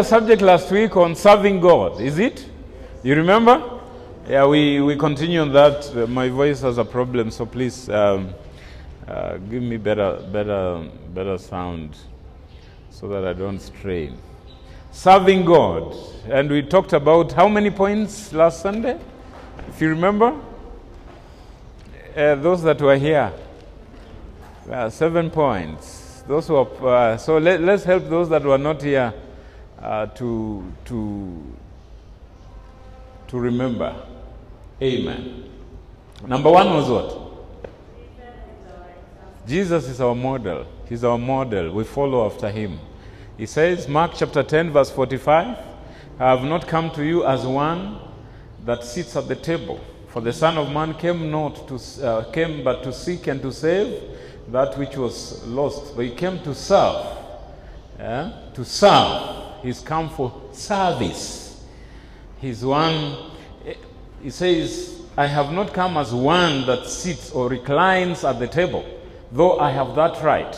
a subject last week on serving God. Is it? You remember? Yeah, we, we continue on that. Uh, my voice has a problem, so please um, uh, give me better, better, better sound so that I don't strain. Serving God. And we talked about how many points last Sunday? If you remember? Uh, those that were here. Uh, seven points. Those who are, uh, so let, let's help those that were not here uh, to, to, to remember. Amen. Number one was what? Jesus is our model. He's our model. We follow after him. He says, Mark chapter 10, verse 45, I have not come to you as one that sits at the table. For the Son of Man came not to uh, came but to seek and to save that which was lost. But he came to serve. Yeah? To serve. He's come for service. He's one. Eh, he says, I have not come as one that sits or reclines at the table, though I have that right,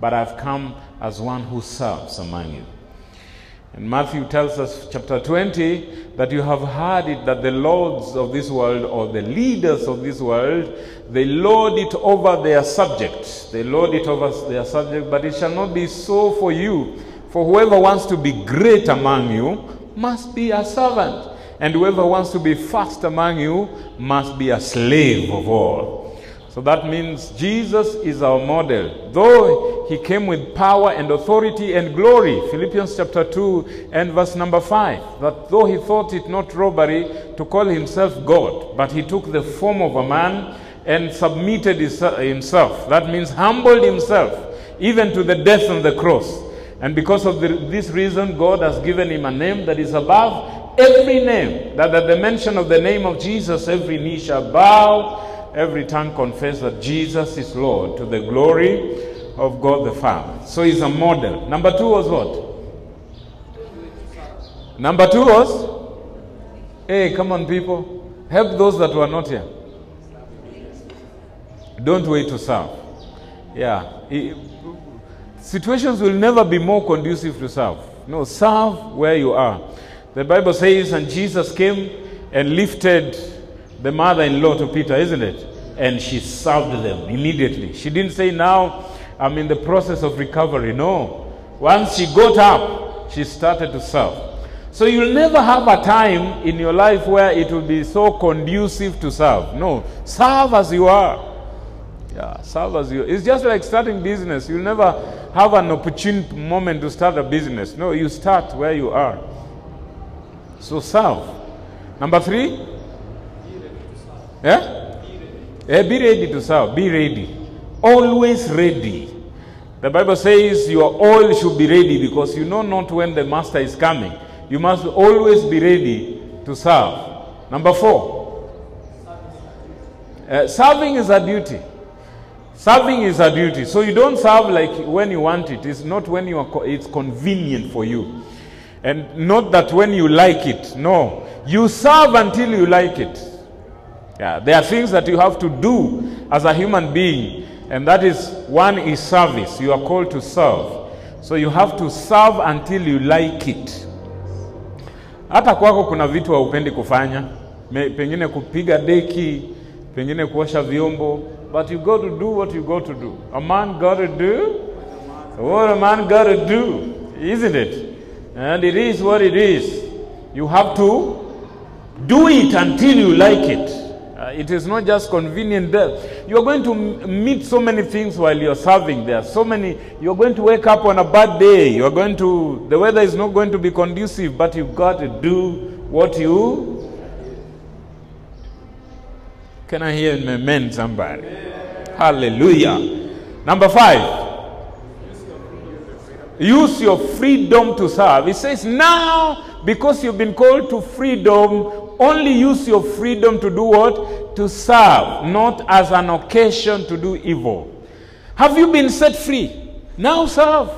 but I've come as one who serves among you. And Matthew tells us, chapter 20, that you have heard it that the lords of this world or the leaders of this world, they lord it over their subject. They lord it over their subject, but it shall not be so for you. For whoever wants to be great among you must be a servant, and whoever wants to be first among you must be a slave of all. So that means Jesus is our model. Though he came with power and authority and glory, Philippians chapter 2 and verse number 5, that though he thought it not robbery to call himself God, but he took the form of a man and submitted himself. That means humbled himself, even to the death on the cross. And because of the, this reason, God has given him a name that is above every name, that at the mention of the name of Jesus, every knee shall bow every tongue confess that Jesus is Lord to the glory of God the Father. So he's a model. Number two was what? Number two was? Hey, come on, people. Help those that were not here. Don't wait to serve. Yeah. Situations will never be more conducive to serve. No, serve where you are. The Bible says, and Jesus came and lifted the mother in law to Peter, isn't it? And she served them immediately. She didn't say, Now I'm in the process of recovery. No. Once she got up, she started to serve. So you'll never have a time in your life where it will be so conducive to serve. No. Serve as you are. Yeah, serve as you are. It's just like starting business. You'll never have an opportune moment to start a business. No, you start where you are. So serve. Number three, yeah? yeah? Be ready to serve. Be ready. Always ready. The Bible says your oil should be ready because you know not when the master is coming. You must always be ready to serve. Number four. Uh, serving is a duty. Serving is a duty. So you don't serve like when you want it. It's not when you are co- it's convenient for you. And not that when you like it. No. You serve until you like it. Yeah, there are things that you have to do as a human being, and that is one is service. You are called to serve. So you have to serve until you like it. Hata kwako kuna vitu haupendi kufanya, pengine kupiga deki, pengine kuosha vyombo, but you got to do what you got to do. A man got to do what a man got to do, isn't it? And it is what it is. You have to do it until you like it. Uh, it is not just convenient there. You are going to meet so many things while you're serving there. So many, you're going to wake up on a bad day. You're going to, the weather is not going to be conducive, but you've got to do what you. Can I hear amen, somebody? Hallelujah. Number five. Use your freedom to serve. It says, now, because you've been called to freedom, only use your freedom to do what? To serve, not as an occasion to do evil. Have you been set free? Now serve.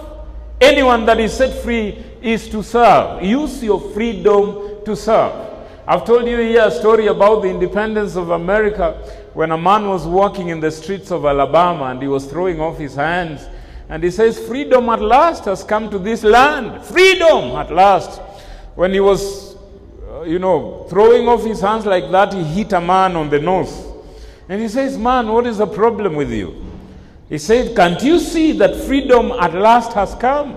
Anyone that is set free is to serve. Use your freedom to serve. I've told you here a story about the independence of America when a man was walking in the streets of Alabama and he was throwing off his hands And he says, Freedom at last has come to this land. Freedom at last. When he was, uh, you know, throwing off his hands like that, he hit a man on the nose. And he says, Man, what is the problem with you? He said, Can't you see that freedom at last has come?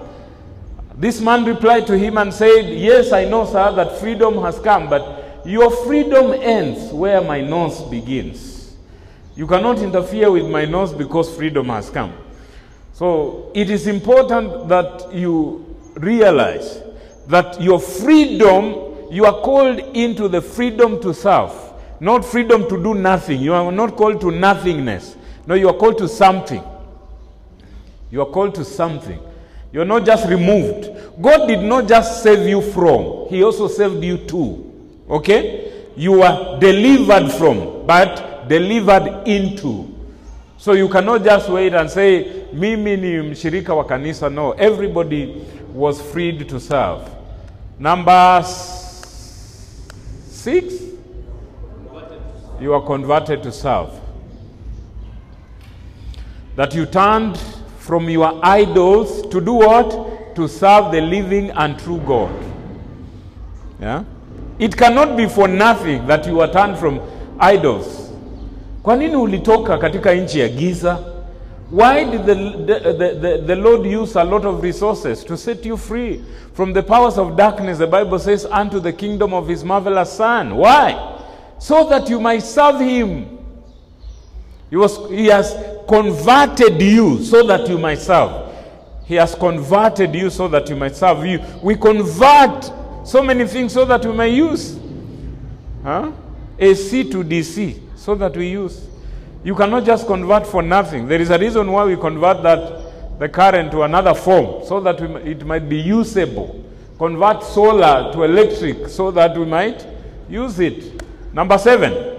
This man replied to him and said, Yes, I know, sir, that freedom has come, but your freedom ends where my nose begins. You cannot interfere with my nose because freedom has come. So it is important that you realize that your freedom, you are called into the freedom to serve, not freedom to do nothing. You are not called to nothingness. No, you are called to something. You are called to something. You are not just removed. God did not just save you from, He also saved you to. Okay? You are delivered from, but delivered into. So you cannot just wait and say, mimi ni mshirika wa kanisa. No, everybody was freed to serve. Number six, you are converted to serve. That you turned from your idols to do what? To serve the living and true God. Yeah? It cannot be for nothing that you are turned from idols. Kwa nini ulitoka katika nchi ya giza? Why did the, the, the, the, the Lord use a lot of resources to set you free from the powers of darkness? The Bible says, unto the kingdom of his marvelous Son. Why? So that you might serve him. He, was, he has converted you so that you might serve. He has converted you so that you might serve you. We convert so many things so that we may use. Huh? AC to DC so that we use. You cannot just convert for nothing. There is a reason why we convert that the current to another form so that we, it might be usable. Convert solar to electric so that we might use it. Number seven.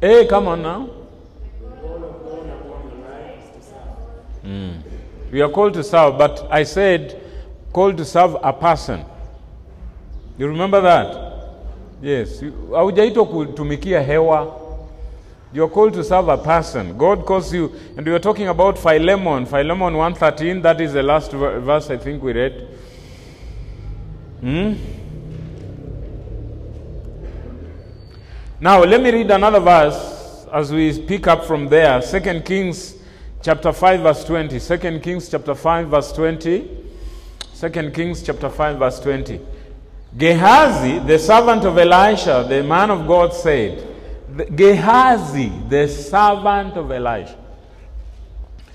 Hey, come on now. Mm. We are called to serve, but I said called to serve a person. You remember that? Yes. Haujaitwa kutumikia hewa. You are called to serve a person. God calls you, and we were talking about Philemon, Philemon 1.13, that is the last verse I think we read. Hmm? Now, let me read another verse as we pick up from there. 2 Kings chapter 5 verse 20. 2 Kings chapter 5 verse 20. 2 Kings chapter 5 verse 20. Gehazi, the servant of Elisha, the man of God said, Gehazi, the servant of Elisha.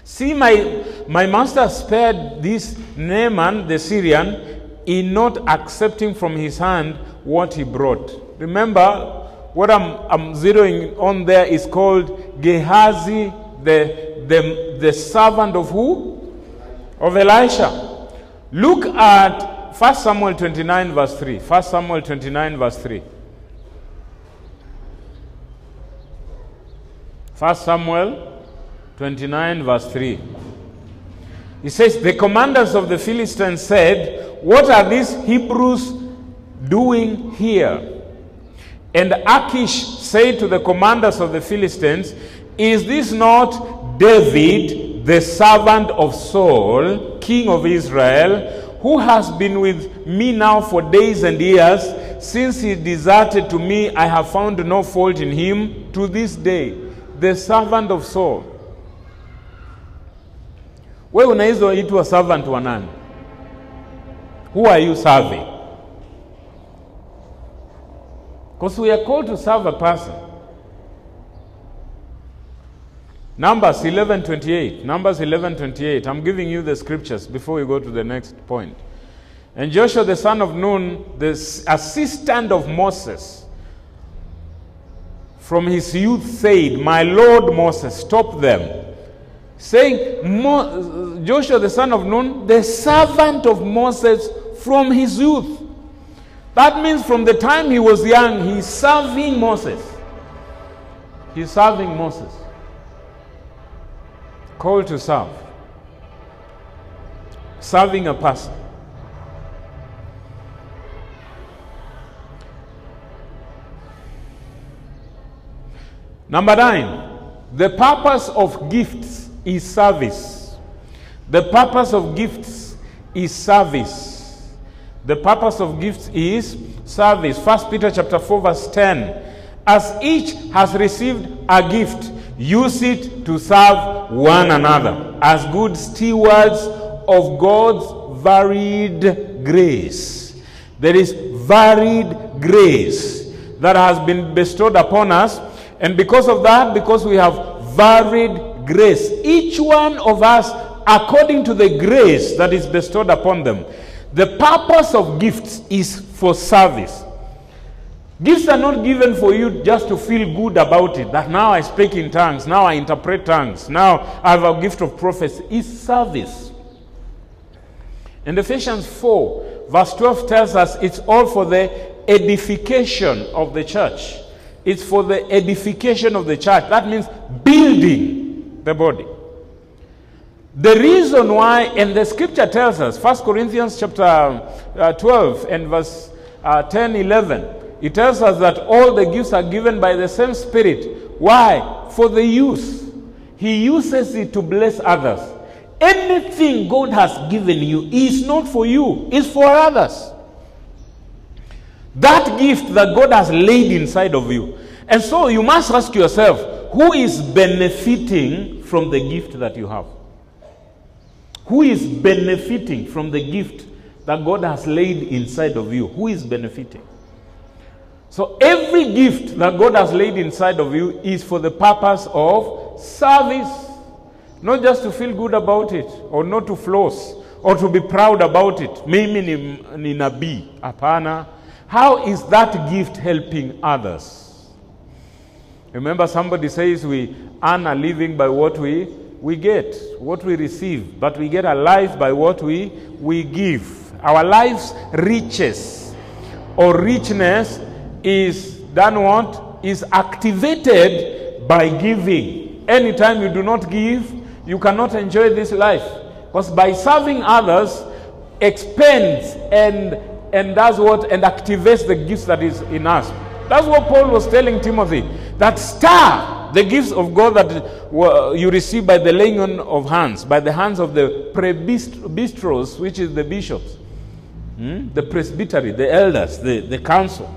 See, my, my master spared this Naaman the Syrian in not accepting from his hand what he brought. Remember, what I'm, I'm zeroing on there is called Gehazi, the, the, the servant of who? Of Elisha. Look at 1 Samuel 29, verse 3. 1 Samuel 29, verse 3. 1 Samuel 29, verse 3. He says, The commanders of the Philistines said, What are these Hebrews doing here? And Achish said to the commanders of the Philistines, Is this not David, the servant of Saul, king of Israel, who has been with me now for days and years? Since he deserted to me, I have found no fault in him to this day. The servant of Saul. Wewe unaitwa servant wa nani? Who are you serving? Because we are called to serve a person. Numbers 11:28. Numbers 11:28. I'm giving you the scriptures before we go to the next point. And Joshua the son of Nun, the assistant of Moses, from his youth said, My Lord Moses, stop them. Saying, Joshua the son of Nun, the servant of Moses from his youth. That means from the time he was young, he's serving Moses. He's serving Moses. Called to serve. Serving a person. Number nine, The purpose of gifts is service. The purpose of gifts is service. The purpose of gifts is service. First Peter chapter 4 verse 10. As each has received a gift, use it to serve one another as good stewards of God's varied grace. There is varied grace that has been bestowed upon us, and because of that, because we have varied grace, each one of us according to the grace that is bestowed upon them. The purpose of gifts is for service. Gifts are not given for you just to feel good about it. That now I speak in tongues, now I interpret tongues, now I have a gift of prophecy. It's service. And Ephesians 4, verse 12 tells us it's all for the edification of the church. It's for the edification of the church. That means building the body. The reason why, and the scripture tells us, 1 Corinthians chapter uh, 12 and verse uh, 10, 11, it tells us that all the gifts are given by the same Spirit. Why? For the use. He uses it to bless others. Anything God has given you is not for you, it's for others. That gift that God has laid inside of you. And so you must ask yourself who is benefiting from the gift that you have? Who is benefiting from the gift that God has laid inside of you? Who is benefiting? So every gift that God has laid inside of you is for the purpose of service. Not just to feel good about it or not to floss or to be proud about it. Mimi ni, ni nabii. How is that gift helping others? Remember, somebody says we earn a living by what we, we get, what we receive, but we get a life by what we, we give. Our life's riches or richness is done what? Is activated by giving. Anytime you do not give, you cannot enjoy this life. Because by serving others, expends and and does what? And activates the gifts that is in us. That's what Paul was telling Timothy. That star, the gifts of God that you receive by the laying on of hands, by the hands of the presbyteros, which is the bishops, hmm? the presbytery, the elders, the, the council.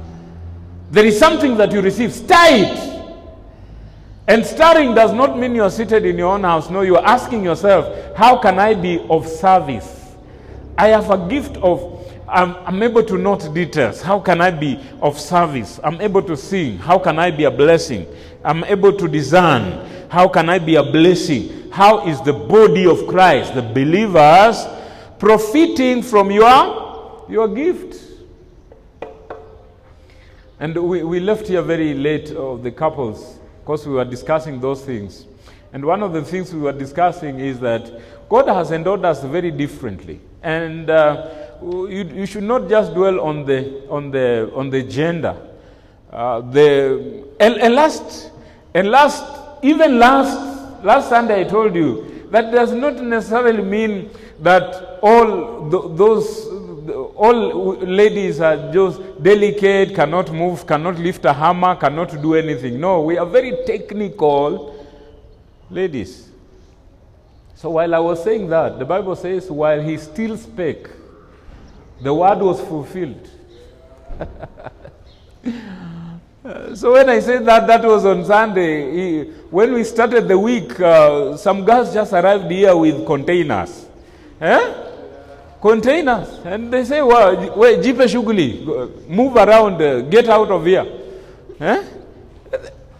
There is something that you receive. Stir it. And stirring does not mean you are seated in your own house. No, you are asking yourself, how can I be of service? I have a gift of I'm, I'm, able to note details. How can I be of service? I'm able to sing. How can I be a blessing? I'm able to discern. How can I be a blessing? How is the body of Christ, the believers, profiting from your, your gift? And we, we left here very late of the couples because we were discussing those things. And one of the things we were discussing is that God has endowed us very differently. And uh, you, you, should not just dwell on the, on the, on the gender. Uh, the, and, and, last, and last, even last, last Sunday I told you that does not necessarily mean that all th- those, all ladies are just delicate, cannot move, cannot lift a hammer, cannot do anything. No, we are very technical ladies. So while I was saying that, the Bible says, while he still spake, the word was fulfilled. so when I said that, that was on Sunday. He, when we started the week, uh, some girls just arrived here with containers. Eh? Containers. And they say, well, wait, jipe move around, uh, get out of here. Eh?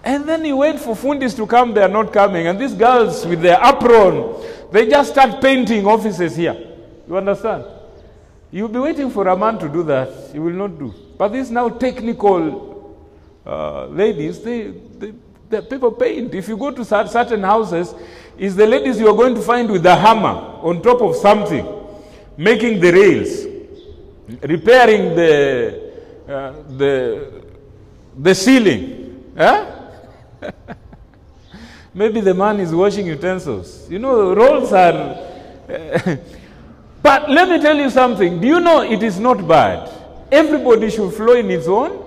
And then you wait for fundis to come, they are not coming. And these girls with their apron, they just start painting offices here. You understand? You'll be waiting for a man to do that. He will not do. But these now technical uh, ladies, they, they, the people paint. If you go to certain houses, is the ladies you are going to find with a hammer on top of something, making the rails, repairing the, uh, the, the ceiling. Huh? Maybe the man is washing utensils. You know, roles are. but let me tell you something. Do you know it is not bad? Everybody should flow in its own.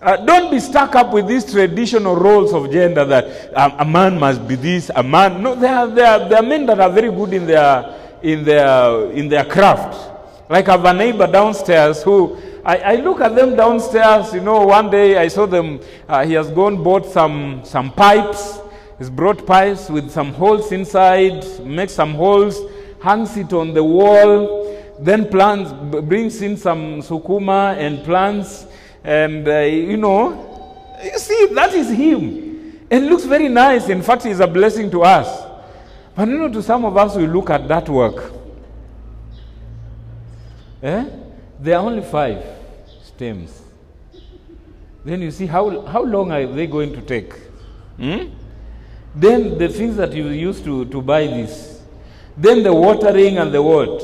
Uh, don't be stuck up with these traditional roles of gender that um, a man must be this, a man. No, there are, there, are, there are men that are very good in their, in their, in their craft. Like I have a neighbor downstairs who, I, I look at them downstairs, you know, one day I saw them, uh, he has gone, bought some, some pipes. He's brought pipes with some holes inside, makes some holes, hangs it on the wall, then plants, brings in some sukuma and plants, and uh, you know, you see, that is him. It looks very nice. In fact, he's a blessing to us. But you know, to some of us, we look at that work. Eh? There are only five stems. Then you see how, how long are they going to take? Hmm? Then the things that you used to, to buy this. Then the watering and the what?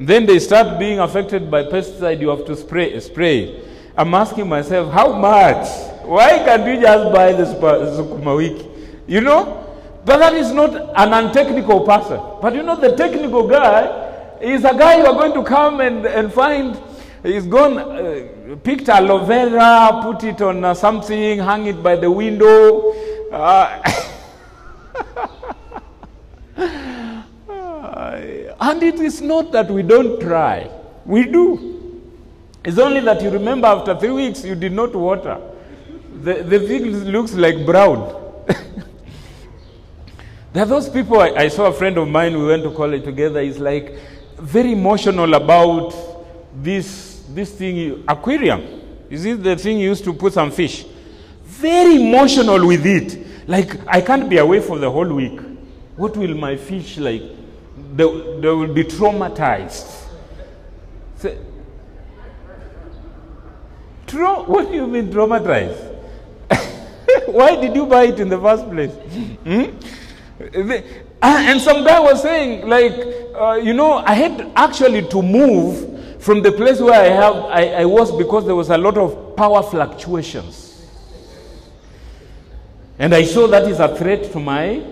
Then they start being affected by pesticide. You have to spray. spray. I'm asking myself, how much? Why can't you just buy the sukuma wiki? You know? But that is not an untechnical person. But you know, the technical guy is a guy you are going to come and, and find. He's gone, uh, picked aloe vera, put it on uh, something, hang it by the window. Uh, and it is not that we don't try, we do. It's only that you remember after three weeks you did not water. The, the thing looks like brown. there are those people, I, I saw a friend of mine, we went to college together, he's like very emotional about this, this thing, aquarium. Is it the thing you used to put some fish? Very emotional with it. Like, I can't be away for the whole week. What will my fish like? They, they will be traumatized. Say, Tra- what do you mean traumatized? Why did you buy it in the first place? Hmm? Ah, and some guy was saying, like, uh, you know, I had actually to move from the place where I have I, I was because there was a lot of power fluctuations. And I saw that is a threat to my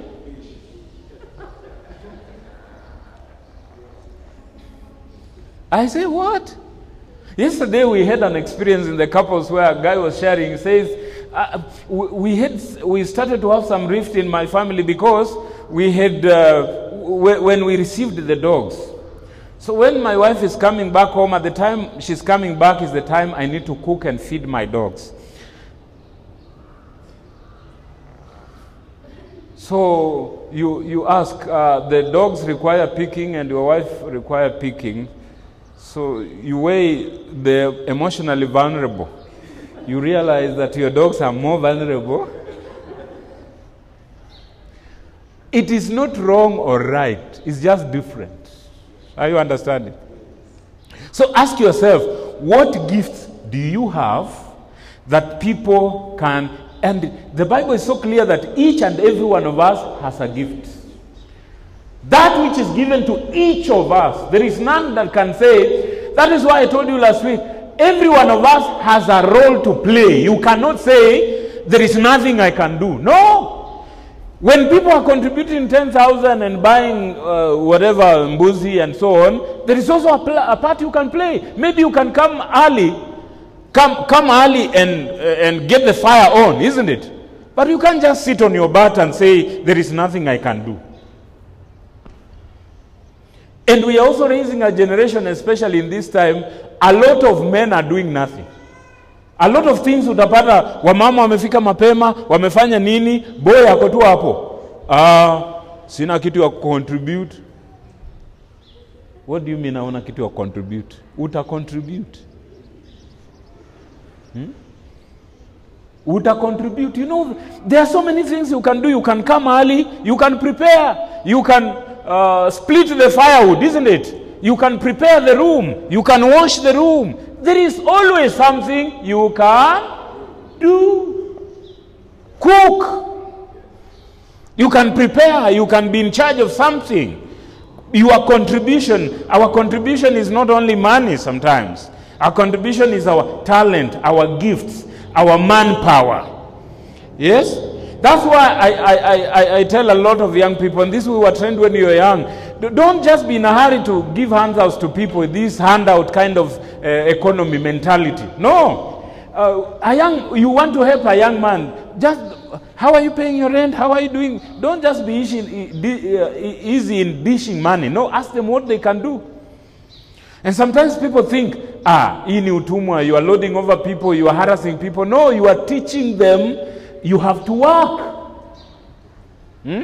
I say, what? Yesterday we had an experience in the couples where a guy was sharing. He says, uh, we, we had we started to have some rift in my family because we had uh, w- when we received the dogs. So when my wife is coming back home, at the time she's coming back is the time I need to cook and feed my dogs. So you you ask, uh, the dogs require picking and your wife require picking. So you weigh the emotionally vulnerable. You realize that your dogs are more vulnerable. It is not wrong or right, it's just different. Are you understanding? So ask yourself, what gifts do you have that people can? And the Bible is so clear that each and every one of us has a gift. That which is given to each of us, there is none that can say, that is why I told you last week, every one of us has a role to play. You cannot say, there is nothing I can do. No. When people are contributing 10,000 and buying uh, whatever, mbuzi and so on, there is also a, pl- a part you can play. Maybe you can come early, come, come early and, uh, and get the fire on, isn't it? But you can't just sit on your butt and say, there is nothing I can do. And we are also raising a generation, especially in this time, a lot of men are doing nothing. A lot of things utapata wamama wamefika mapema, wamefanya nini, boy ako tu hapo. Ah, sina kitu ya contribute. What do you mean hauna kitu ya contribute? Uta contribute. Hmm? Uta contribute. You know, there are so many things you can do. You can come early, you can prepare, you can uh, split the firewood, isn't it? You can prepare the room, you can wash the room. There is always something you can do. Cook. You can prepare, you can be in charge of something. Your contribution, our contribution is not only money sometimes. Our contribution is our talent, our gifts, our manpower. Yes? That's why I, I, I, I- tell a lot of young people, and this we were trained when you were young, don't just be in a hurry to give handouts to people, this handout kind of uh, economy mentality. No. Uh, a young, you want to help a young man, just how are you paying your rent? How are you doing? Don't just be easy, easy in dishing money. No, ask them what they can do. And sometimes people think, ah, hii utumwa, you are loading over people, you are harassing people. No, you are teaching them you have to work. Hmm?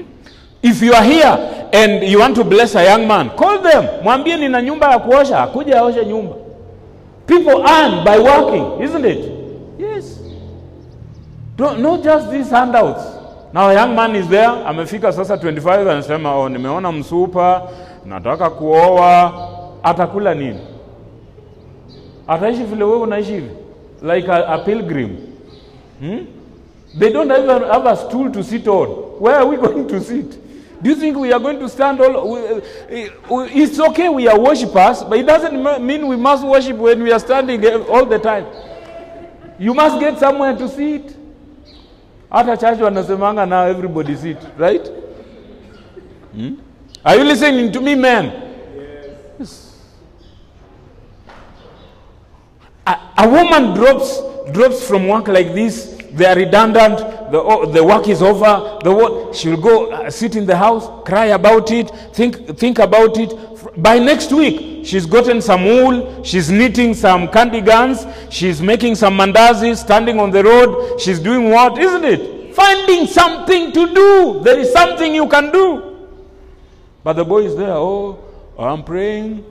If you are here and you want to bless a young man, call them. Mwambie nina nyumba ya kuosha, akuja aoshe nyumba. People earn by working, isn't it? Yes. Don't, not just these handouts. Now a young man is there, amefika sasa 25 anasema oh, nimeona msupa, nataka kuoa, atakula nini? Ataishi vile wewe unaishi hivi? Like a, a pilgrim. Hmm? They don't even have a stool to sit on. Where are we going to sit? Do you think we are going to stand all? It's okay, we are worshippers, but it doesn't mean we must worship when we are standing all the time. You must get somewhere to sit. Hata church wanasemanga now everybody sit, right? Hmm? Are you listening to me, man? Yes. A, a woman drops drops from work like this. They are redundant. The, the work is over. The what? She will go uh, sit in the house, cry about it, think think about it. By next week, she's gotten some wool. She's knitting some candy guns. She's making some mandazis, standing on the road. She's doing what? Isn't it? Finding something to do. There is something you can do. But the boy is there. Oh, I'm praying.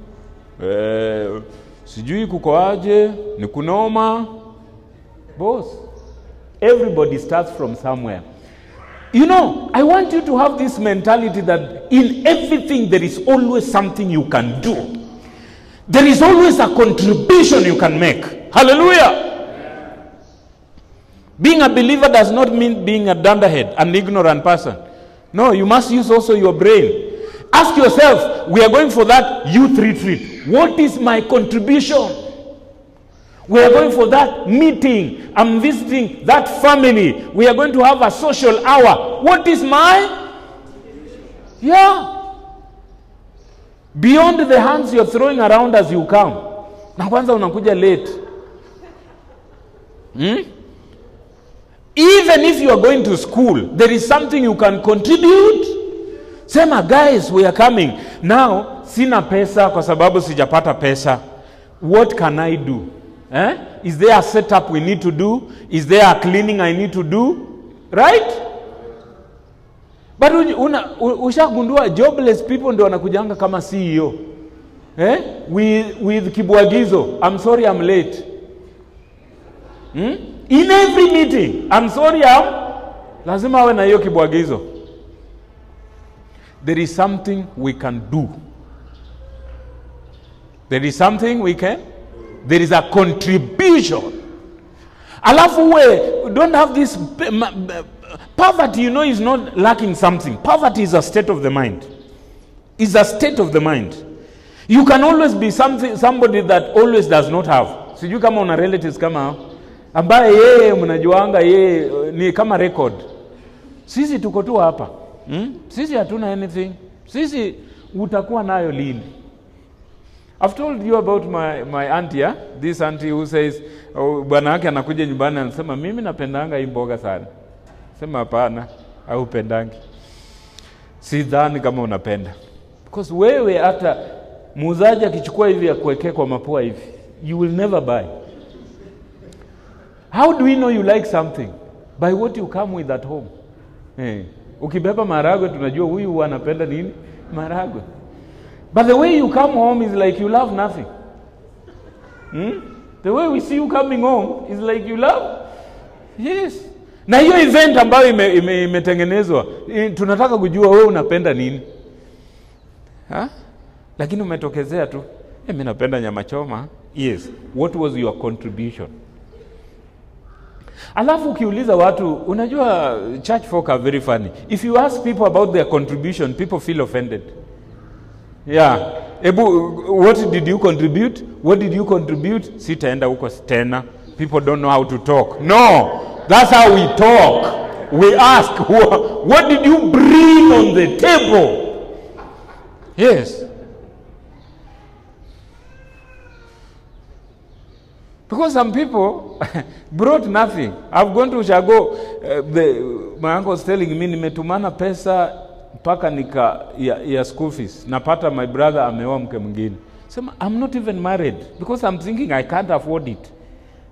Uh, sijui kuko aje, ni kunoma. Boss, everybody starts from somewhere. You know, I want you to have this mentality that in everything there is always something you can do. There is always a contribution you can make. Hallelujah. Being a believer does not mean being a dunderhead, an ignorant person. No, you must use also your brain. Ask yourself, we are going for that youth retreat. What is my contribution? We are going for that meeting. I'm visiting that family. We are going to have a social hour. What is my? Yeah. Beyond the hands you're throwing around as you come. Na kwanza unakuja late. Hmm? Even if you are going to school, there is something you can contribute. Sema guys, we are coming. Now, sina pesa kwa sababu sijapata pesa. What can I do? Eh? Is there a setup we need to do? Is there a cleaning I need to do? Right? But ushagundua jobless people ndio wanakujanga kama CEO. Eh? With, with kibwagizo. I'm sorry I'm late. Hmm? In every meeting, I'm sorry I'm lazima awe na hiyo kibwagizo. There is something we can do. There is something we can there is a contribution. Alafu we don't have this poverty you know is not lacking something. Poverty is a state of the mind. Is a state of the mind. You can always be something somebody that always does not have. Sijui kama una relatives kama ambaye yeye mnajuanga yeye ni kama record. Sisi tuko tu hapa. Hmm? sisi hatuna anything. Sisi utakuwa nayo lini I've told you about my, my auntie, yeah? this auntie who says oh, bwana wake anakuja nyumbani anasema mimi napendanga hii mboga sana. Sema hapana, au. Sidhani kama unapenda. Because wewe hata muuzaji akichukua hivi ya kuwekea kwa mapua hivi, you will never buy. How do we know you like something? By what you come with at home. Hey. Ukibeba maragwe tunajua huyu anapenda nini? Maragwe. But the way you come home is like you love nothing. Hmm? The way we see you coming home is like you love. Yes. Na hiyo event ambayo imetengenezwa ime, ime tunataka kujua wewe unapenda nini ha? Lakini umetokezea tu hey, mi napenda nyama choma. Yes. What was your contribution? Alafu ukiuliza watu, unajua church folk are very funny. If you ask people about their contribution, people feel offended. Yeah. Ebu, what did you contribute? What did you contribute? Sitaenda huko tena. People don't know how to talk. No, that's how we talk. We ask, what did you bring on the table? Yes. Because some people brought nothing. I've gone to shago Uh, the, my uncle's telling me nimetumana pesa mpaka nika ya, ya school fees. Napata my brother ameoa mke mwingine. Sema I'm not even married because I'm thinking I can't afford it.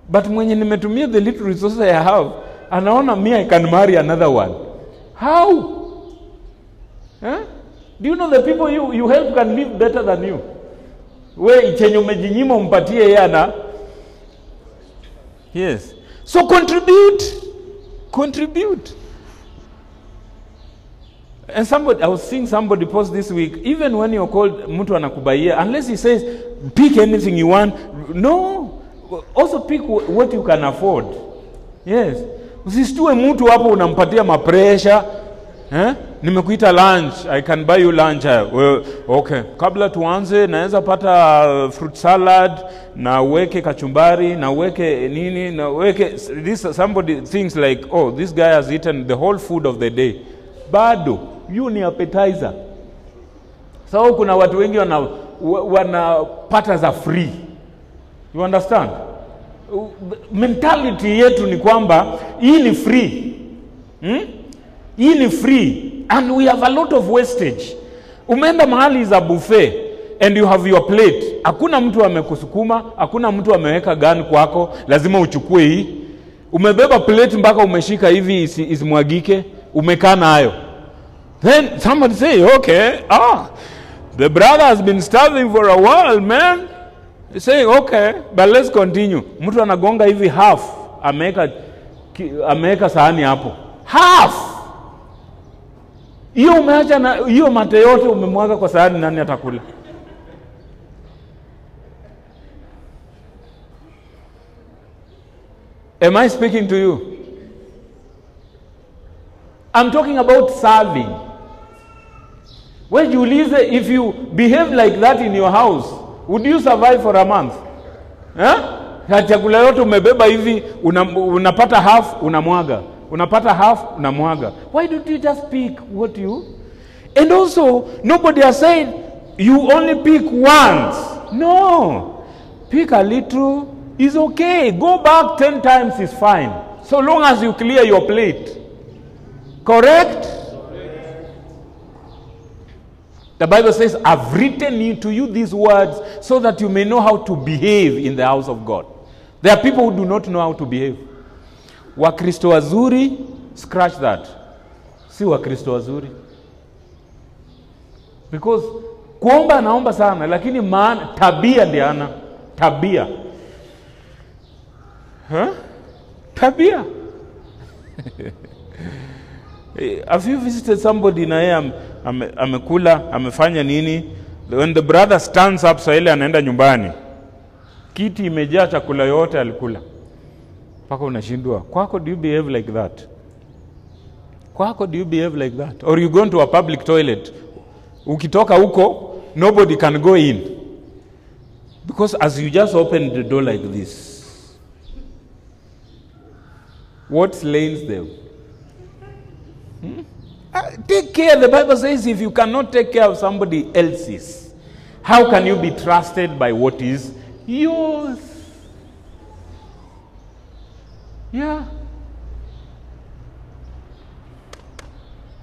But mwenye nimetumia the little resources I have, anaona me I can marry another one. How? Eh? Do you know the people you, you help can live better than you? We chenye umejinyima umpatie yeye Yes. So contribute. Contribute. And somebody, I was seeing somebody post this week, even when you're called mtu anakubaia, unless he says, pick anything you want, no. Also pick what you can afford. Yes. Usistue mtu hapo unampatia mapresha. Eh? Nimekuita lunch, I can buy you lunch. Eh, Well, okay. Kabla tuanze naweza pata fruit salad na weke kachumbari na weke nini na weke this somebody thinks like oh this guy has eaten the whole food of the day. Bado you ni appetizer. Sababu kuna watu wengi wana wa- wanapata za free. You understand? Mentality yetu ni kwamba hii ni free. Hmm? Hii ni free and we have a lot of wastage. Umeenda mahali za buffet and you have your plate. Hakuna mtu amekusukuma, hakuna mtu ameweka gani kwako, lazima uchukue hii. Umebeba plate mpaka umeshika hivi isimwagike, umekaa nayo. Then somebody say, okay, ah, the brother has been starving for a while, man. saying okay, but let's continue. Mtu anagonga hivi half, ameweka ameweka sahani hapo. Half. Hiyo umeacha na hiyo mate yote umemwaga kwa sahani, nani atakula? Am I speaking to you? I'm talking about serving. Jiulize if you behave like that in your house, would you survive for a month? Eh? Chakula yote umebeba hivi una, unapata half unamwaga. Unapata half unamwaga. Why don't you just pick what you And also nobody has said you only pick once. No. Pick a little is okay. Go back 10 times is fine. So long as you clear your plate. Correct? The Bible says, I've written you- to you these words so that you may know how to behave in the house of God. There are people who do not know how to behave. Wakristo wazuri, scratch that. Si Wakristo wazuri. Because kuomba anaomba sana, lakini maana tabia ndiye ana tabia. Huh? Tabia. Eh, Have you visited somebody na yeye am- ame- amekula amefanya nini? When the brother stands up saa ile anaenda nyumbani, kiti imejaa chakula yote alikula, mpaka unashindwa. Kwako do you behave like that? Kwako do you behave like that? Or you go into a public toilet, ukitoka huko nobody can go in because as you just opened the door like this, what slains them? Uh, take care. The Bible says if you cannot take care of somebody else's, how can you be trusted by what is yours? Yeah.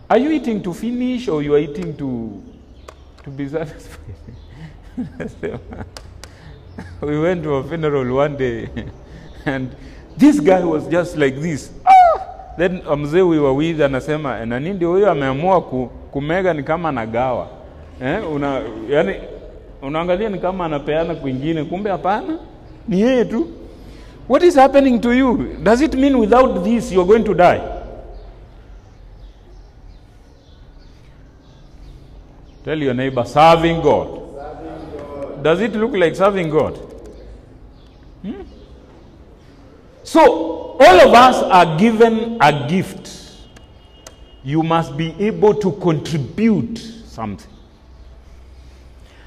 Are you eating to finish or you are eating to to be satisfied? we went to a funeral one day and this guy was just like this. Ah! Then mzee we were anasema nani ndio huyo ameamua ku, kumega ni kama anagawa. Eh, una yani unaangalia ni kama anapeana kwingine kumbe hapana. Ni yeye tu. What is happening to you? Does it mean without this you are going to die? Tell your neighbor, serving God. Does it look like serving God? Hmm? So, all of us are given a gift. You must be able to contribute something.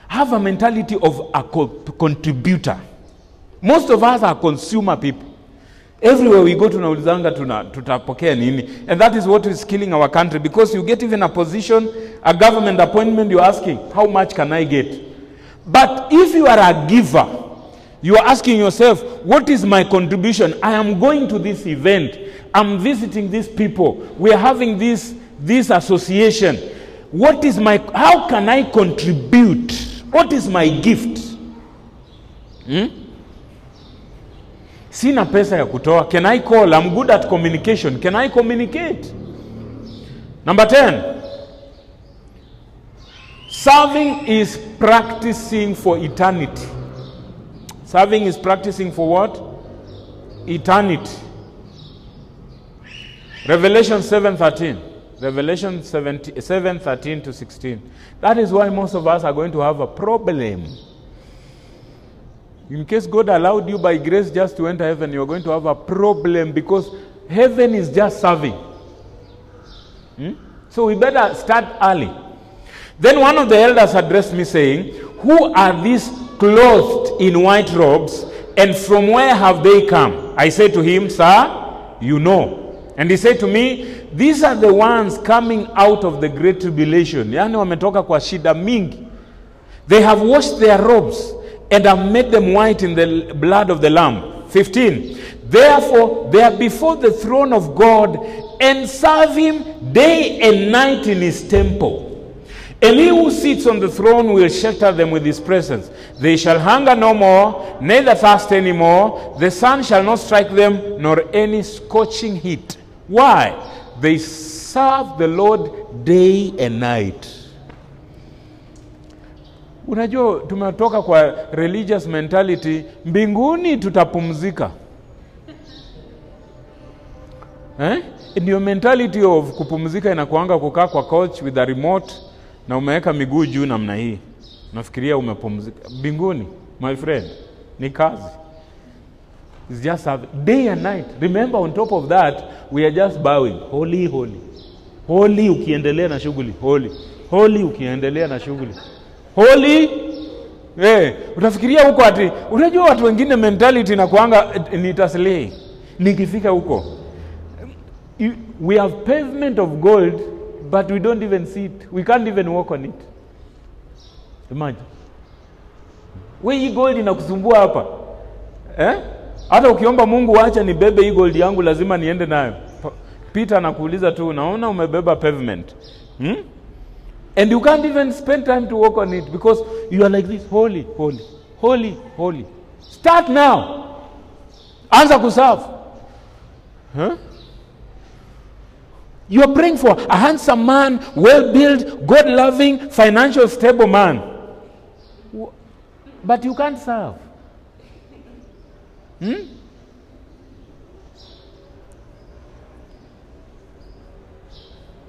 Have a mentality of a co- contributor. Most of us are consumer people. Everywhere we go tunaulizanga tuna, tutapokea nini and that is what is killing our country because you get even a position a government appointment you're asking how much can i get but if you are a giver You are asking yourself, what is my contribution? I am going to this event. I'm visiting these people. We are having this, this association. What is my, how can I contribute? What is my gift? Hmm? Sina pesa ya kutoa. Can I call? I'm good at communication. Can I communicate? Number 10. Serving is practicing for eternity. Serving is practicing for what? Eternity. Revelation 7:13. Revelation 7:13 to 16. That is why most of us are going to have a problem. In case God allowed you by grace just to enter heaven, you're going to have a problem because heaven is just serving. Hmm? So we better start early. Then one of the elders addressed me, saying, Who are these clothed in white robes, and from where have they come? I said to him, Sir, you know. And he said to me, These are the ones coming out of the great tribulation. They have washed their robes and have made them white in the blood of the Lamb. 15. Therefore, they are before the throne of God and serve him day and night in his temple. Who sits on the throne will shelter them with his presence. They shall hunger no more, neither thirst any more. The sun shall not strike them, nor any scorching heat. Why? They serve the Lord day and night. Unajua, tumetoka kwa religious mentality, mbinguni tutapumzika eh? Ndio mentality of kupumzika inakuanga kukaa kwa couch with a remote na umeweka miguu juu namna hii, nafikiria umepumzika. Mbinguni my friend ni kazi, It's just a day and night. Remember on top of that we are just bowing. Holy holy. Holy, ukiendelea na shughuli. Holy. Holy, ukiendelea na shughuli. Holy? Hey, utafikiria huko ati, unajua watu wengine mentality na kuanga nitaslay nikifika huko we have pavement of gold but we don't even see it. We can't even walk on it. Imagine. We hii gold inakusumbua hapa? Eh? hata ukiomba mungu wacha nibebe hii gold yangu lazima niende nayo. Peter anakuuliza tu unaona umebeba pavement? Hmm? and you can't even spend time to walk on it because you are like this holy holy holy holy. Start now. Anza kusafu huh? You are praying for a handsome man, well built, God loving, financial stable man. But you can't serve. Hmm?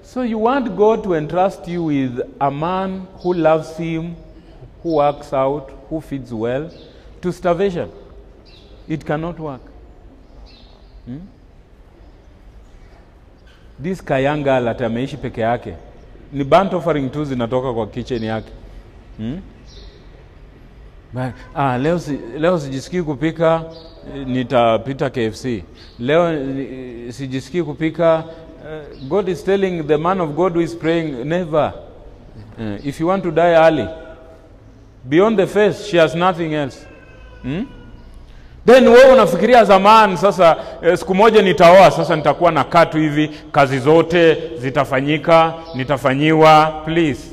So you want God to entrust you with a man who loves him, who works out, who feeds well, to starvation. It cannot work. This kayanga ati ameishi peke yake. Ni burnt offering tu zinatoka kwa kitchen yake. Hmm? Ah, leo, leo sijisikii kupika eh, nitapita kfc leo eh, sijisikii kupika uh, god is telling the man of god who is praying never. Uh, if you want to die early beyond the face she has nothing else. Hmm? Then wewe unafikiria zamani sasa eh, siku moja nitaoa sasa nitakuwa na katu hivi kazi zote zitafanyika nitafanyiwa please.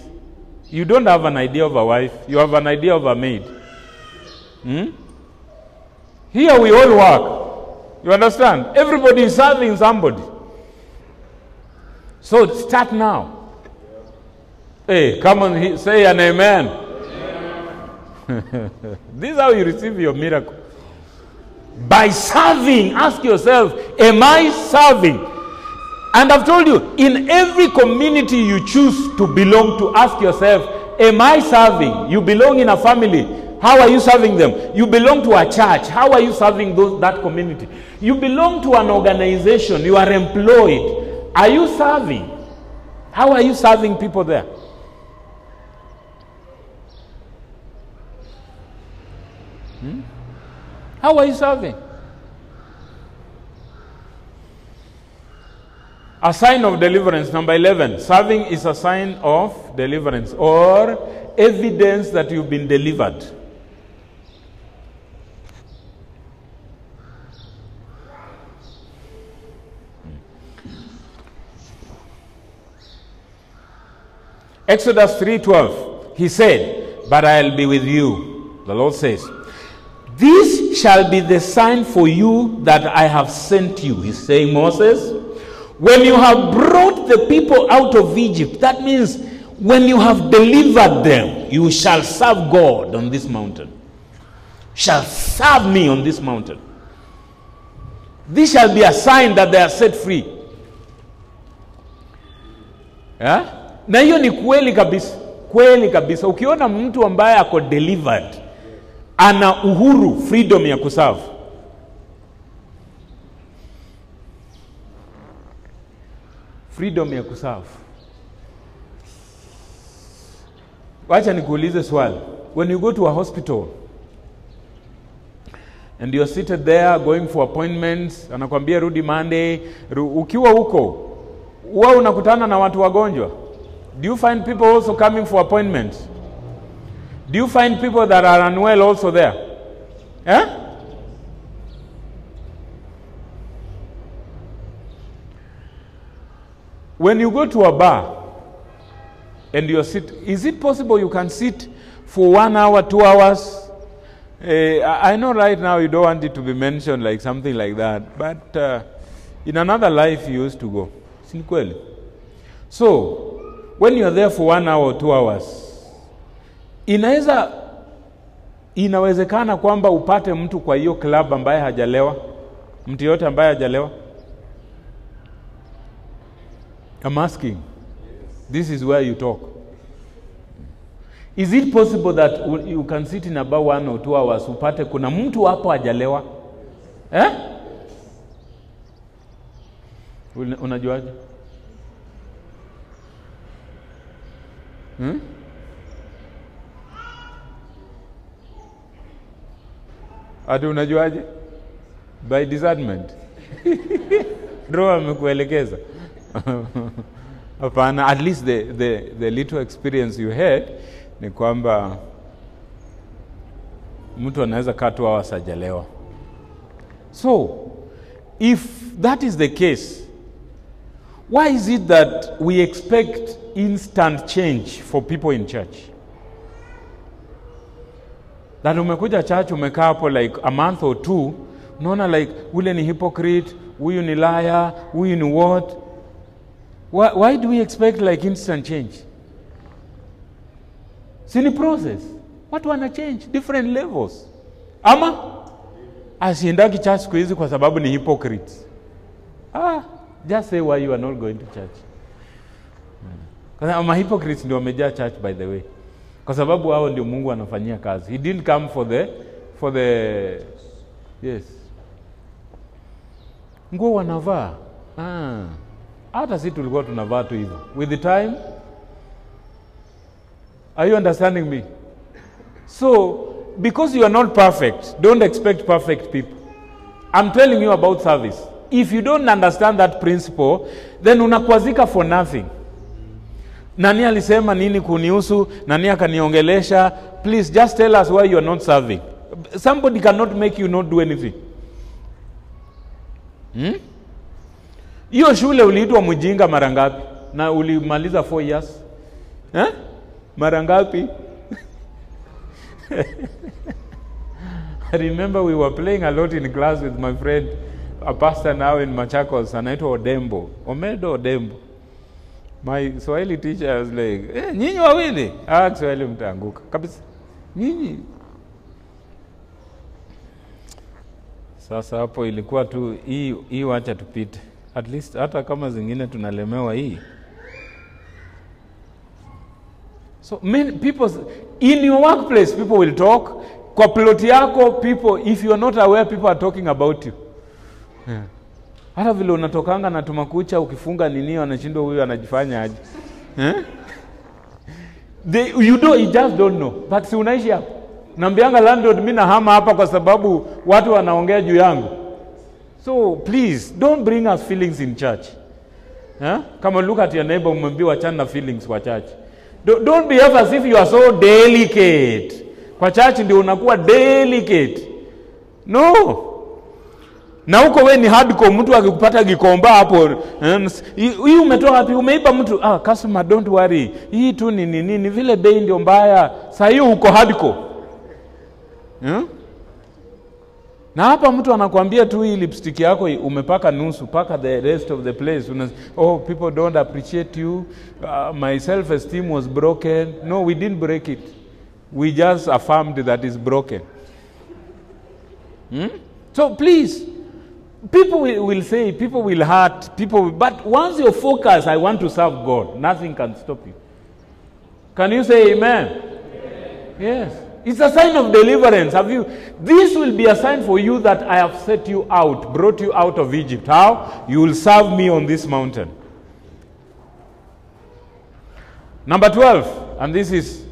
You don't have an idea of a wife you have an idea of a maid. Hmm? here we all work. You understand? Everybody is serving somebody. So start now. Hey come on say an amen. This is how you receive your miracle by serving ask yourself am i serving? And i've told you in every community you choose to belong to ask yourself am i serving? You belong in a family. How are you serving them? You belong to a church. How are you serving those, that community? You belong to an organization. You are employed. Are you serving? How are you serving people there hmm? How are you serving? A sign of deliverance, number 11. Serving is a sign of deliverance or evidence that you've been delivered. Exodus 3:12 He said, "But I'll be with you." The Lord says, "This shall be the sign for you that I have sent you." He's saying, "Moses, when you have brought the people out of Egypt, that means when you have delivered them, you shall serve God on this mountain. Shall serve me on this mountain. This shall be a sign that they are set free." Yeah? na hiyo ni kweli kabisa kweli kabisa ukiona mtu ambaye ako delivered ana uhuru freedom ya kusavu freedom ya kusavu wacha nikuulize swali. When you go to a hospital and you're seated there going for appointments anakwambia rudi monday. Ru, ukiwa huko huwa unakutana na watu wagonjwa. Do you find people also coming for appointments do you find people that are unwell also there eh? when you go to a bar and you're sit is it possible you can sit for one hour two hours Eh, I know right now you don't want it to be mentioned like something like that, but uh, in another life you used to go. So, when you are there for one hour or two hours, inaweza inawezekana kwamba upate mtu kwa hiyo klabu ambaye hajalewa, mtu yote ambaye hajalewa. I'm asking. This is where you talk. Is it possible that you can sit in about one or two hours upate kuna mtu hapo hajalewa eh? Unajuaje? Hmm? Ati unajuaje? By discernment. Roho amekuelekeza. Hapana, at least the, the, the little experience you had ni kwamba mtu anaweza kaa tu awa sajalewa. So, if that is the case, why is it that we expect instant change for people in church? That umekuja church umekaa hapo like a month or two, unaona like ule ni hypocrite, huyu ni liar, huyu ni what? Why, why do we expect like instant change? Si ni process. Watu wana change different levels. Ama asiendaki church siku hizi kwa sababu ni hypocrite Ah, just say why you are not going to church. Kwa hypocrites ndio wamejaa church by the way. Kwa sababu hao ndio Mungu anafanyia kazi. He didn't come for the for the yes. Nguo wanavaa. Ah. Hata si tulikuwa tunavaa tu hivyo. With the time Are you understanding me? So, because you are not perfect, don't expect perfect people. I'm telling you about service. If you don't understand that principle, then unakwazika for nothing. Nani alisema nini kunihusu? Nani akaniongelesha? Please just tell us why you are not serving. Somebody cannot make you not do anything. Hmm? Hiyo shule uliitwa mjinga mara ngapi? Na ulimaliza four years? Eh? Mara ngapi? I remember we were playing a lot in class with my friend, a pastor now in Machakos, anaitwa Odembo. Omedo Odembo. My Swahili teacher was like, eh, nyinyi wawili? Ah, Kiswahili mtaanguka. Kabisa. Nyinyi. Sasa hapo ilikuwa tu hii hii wacha tupite. At least hata kama zingine tunalemewa hii. So many people in your workplace people will talk. Kwa ploti yako people if you are not aware people are talking about you. Yeah. Hata vile unatokanga na tumakucha ukifunga nini anashindwa huyu anajifanya aje. Eh? They, you, do, you just don't know. But si unaishi hapo. Nambianga landlord mimi nahama hapa kwa sababu watu wanaongea juu yangu. So please don't bring us feelings in church. Eh? Kama look at your neighbor umwambie wachana na feelings kwa church. Do, don't behave as if you are so delicate. Kwa church ndio unakuwa delicate. No. Na huko we ni hardcore, mtu akikupata gikomba hapo eh, hii umetoa wapi? Umeiba mtu. Ah, customer don't worry, hii tu ni nini, ni vile bei ndio mbaya. Saa hiyo uko hardcore hmm? na hapa mtu anakuambia tu hii lipstick yako umepaka nusu, paka the rest of the place. Una, oh people don't appreciate you. Uh, my self esteem was broken. No, we didn't break it. We just affirmed that is broken. Hmm? So please, people will, say, people will hurt, people. Will, but once you focus, I want to serve God. Nothing can stop you. Can you say Amen? amen. Yes. It's a sign of deliverance. Have you? This will be a sign for you that I have set you out, brought you out of Egypt. How? You will serve me on this mountain. Number 12, and this is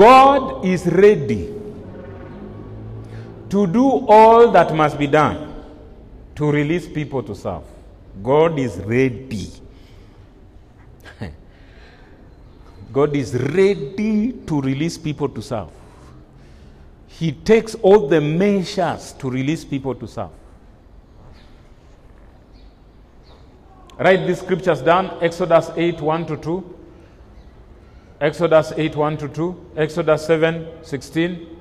God is ready to do all that must be done to release people to serve. God is ready. God is ready to release people to serve. He takes all the measures to release people to serve. Write these scriptures down Exodus 8 1 to 2. Exodus 8 1 to 2. Exodus 7 16.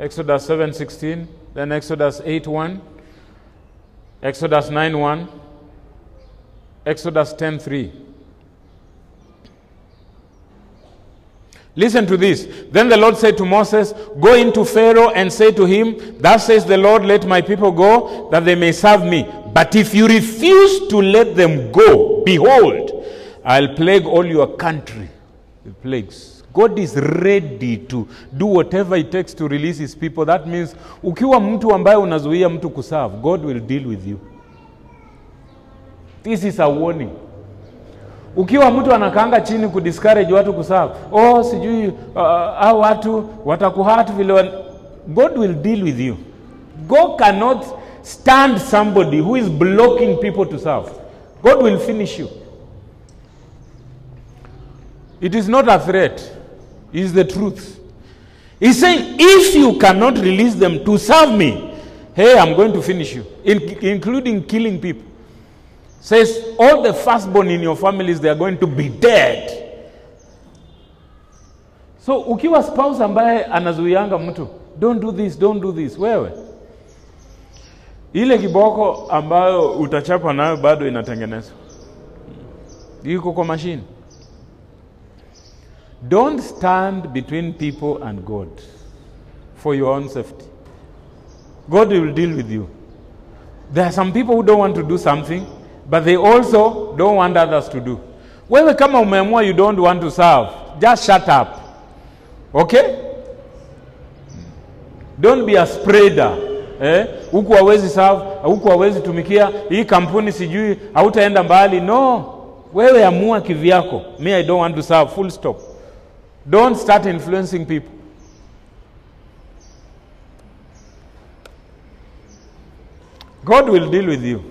Exodus 7 16. Then Exodus 8 1. Exodus 9 1. Exodus 10 3. Listen to this. Then the Lord said to Moses, Go into Pharaoh and say to him, Thus says the Lord, let my people go, that they may serve me. But if you refuse to let them go, behold, I'll plague all your country plagues. God is ready to do whatever it takes to release his people. That means ukiwa mtu ambaye unazuia mtu kuserve, God will deal with you. This is a warning. Ukiwa mtu anakaanga chini kudiscourage watu kuserve, oh sijui uh, au watu watakuhurt vile wan... God will deal with you. God cannot stand somebody who is blocking people to serve. God will finish you. It is not a threat, it is the truth. He's saying, if you cannot release them to serve me, hey, I'm going to finish you, in, including killing people. Says, all the firstborn in your families, they are going to be dead. So ukiwa spouse ambaye anazuianga mtu, don't do this, don't do this, wewe ile kiboko ambayo utachapa nayo bado inatengenezwa, iko kwa mashine. Don't stand between people and God for your own safety. God will deal with you. There are some people who don't want to do something, but they also don't want others to do. Wewe kama umeamua you don't want to serve, just shut up. Okay? Don't be a spreader. Eh? Huku hawezi serve, huku hawezi tumikia, hii kampuni sijui hautaenda mbali. No. Wewe amua kivyako. Me I don't want to serve, full stop. Don't start influencing people. God will deal with you.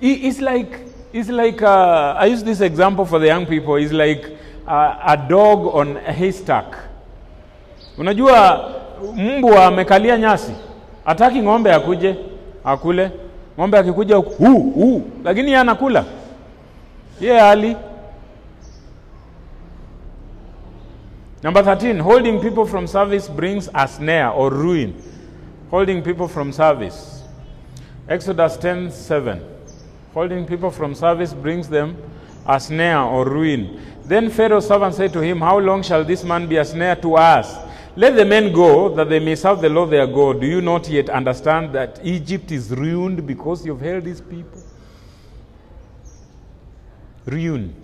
It's like, it's like uh, I use this example for the young people. It's like uh, a dog on a haystack. Unajua mbwa amekalia nyasi, hataki ng'ombe akuje akule. Ng'ombe akikuja huu huu, lakini yeye anakula yeye yeah, ali Number 13, holding people from service brings a snare or ruin. Holding people from service. Exodus 10 7. Holding people from service brings them a snare or ruin. Then Pharaoh's servant said to him, How long shall this man be a snare to us? Let the men go, that they may serve the Lord their God. Do you not yet understand that Egypt is ruined because you've held these people? Ruin.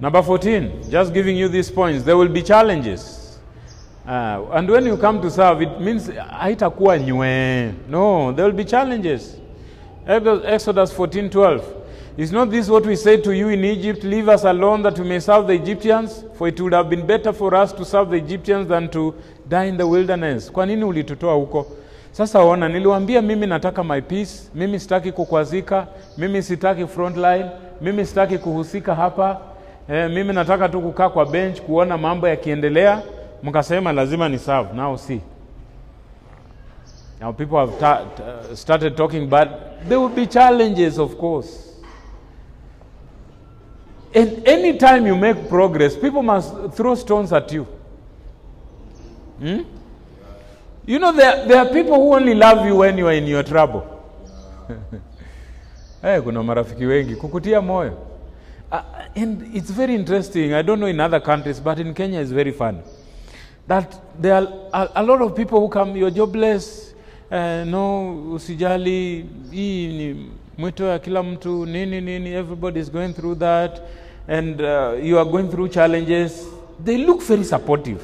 Number 14, just giving you these points. There will be challenges. Uh, and when you come to serve, it means haitakuwa nywe. No, there will be challenges. Exodus 14 12. Is not this what we said to you in Egypt? Leave us alone that we may serve the Egyptians? For it would have been better for us to serve the Egyptians than to die in the wilderness. Kwa nini ulitutoa huko? Sasa ona, niliwaambia mimi nataka my peace, mimi sitaki kukwazika, mimi sitaki frontline, mimi sitaki kuhusika hapa. Eh, mimi nataka tu kukaa kwa bench kuona mambo yakiendelea. Mkasema lazima ni serve. Now see. Now people have ta- ta- started talking, but there will be challenges, of course. And time you make progress, people must throw stones at you. Hmm? You know, there, there are people who only love you when you are in your trouble. hey, kuna marafiki wengi kukutia moyo. And it's very interesting. I don't know in other countries, but in Kenya it's very fun. That there are a lot of people who come, you're jobless, uh, no usijali, hii ni mwito ya kila mtu, nini nini, everybody is going through that, and uh, you are going through challenges. They look very supportive.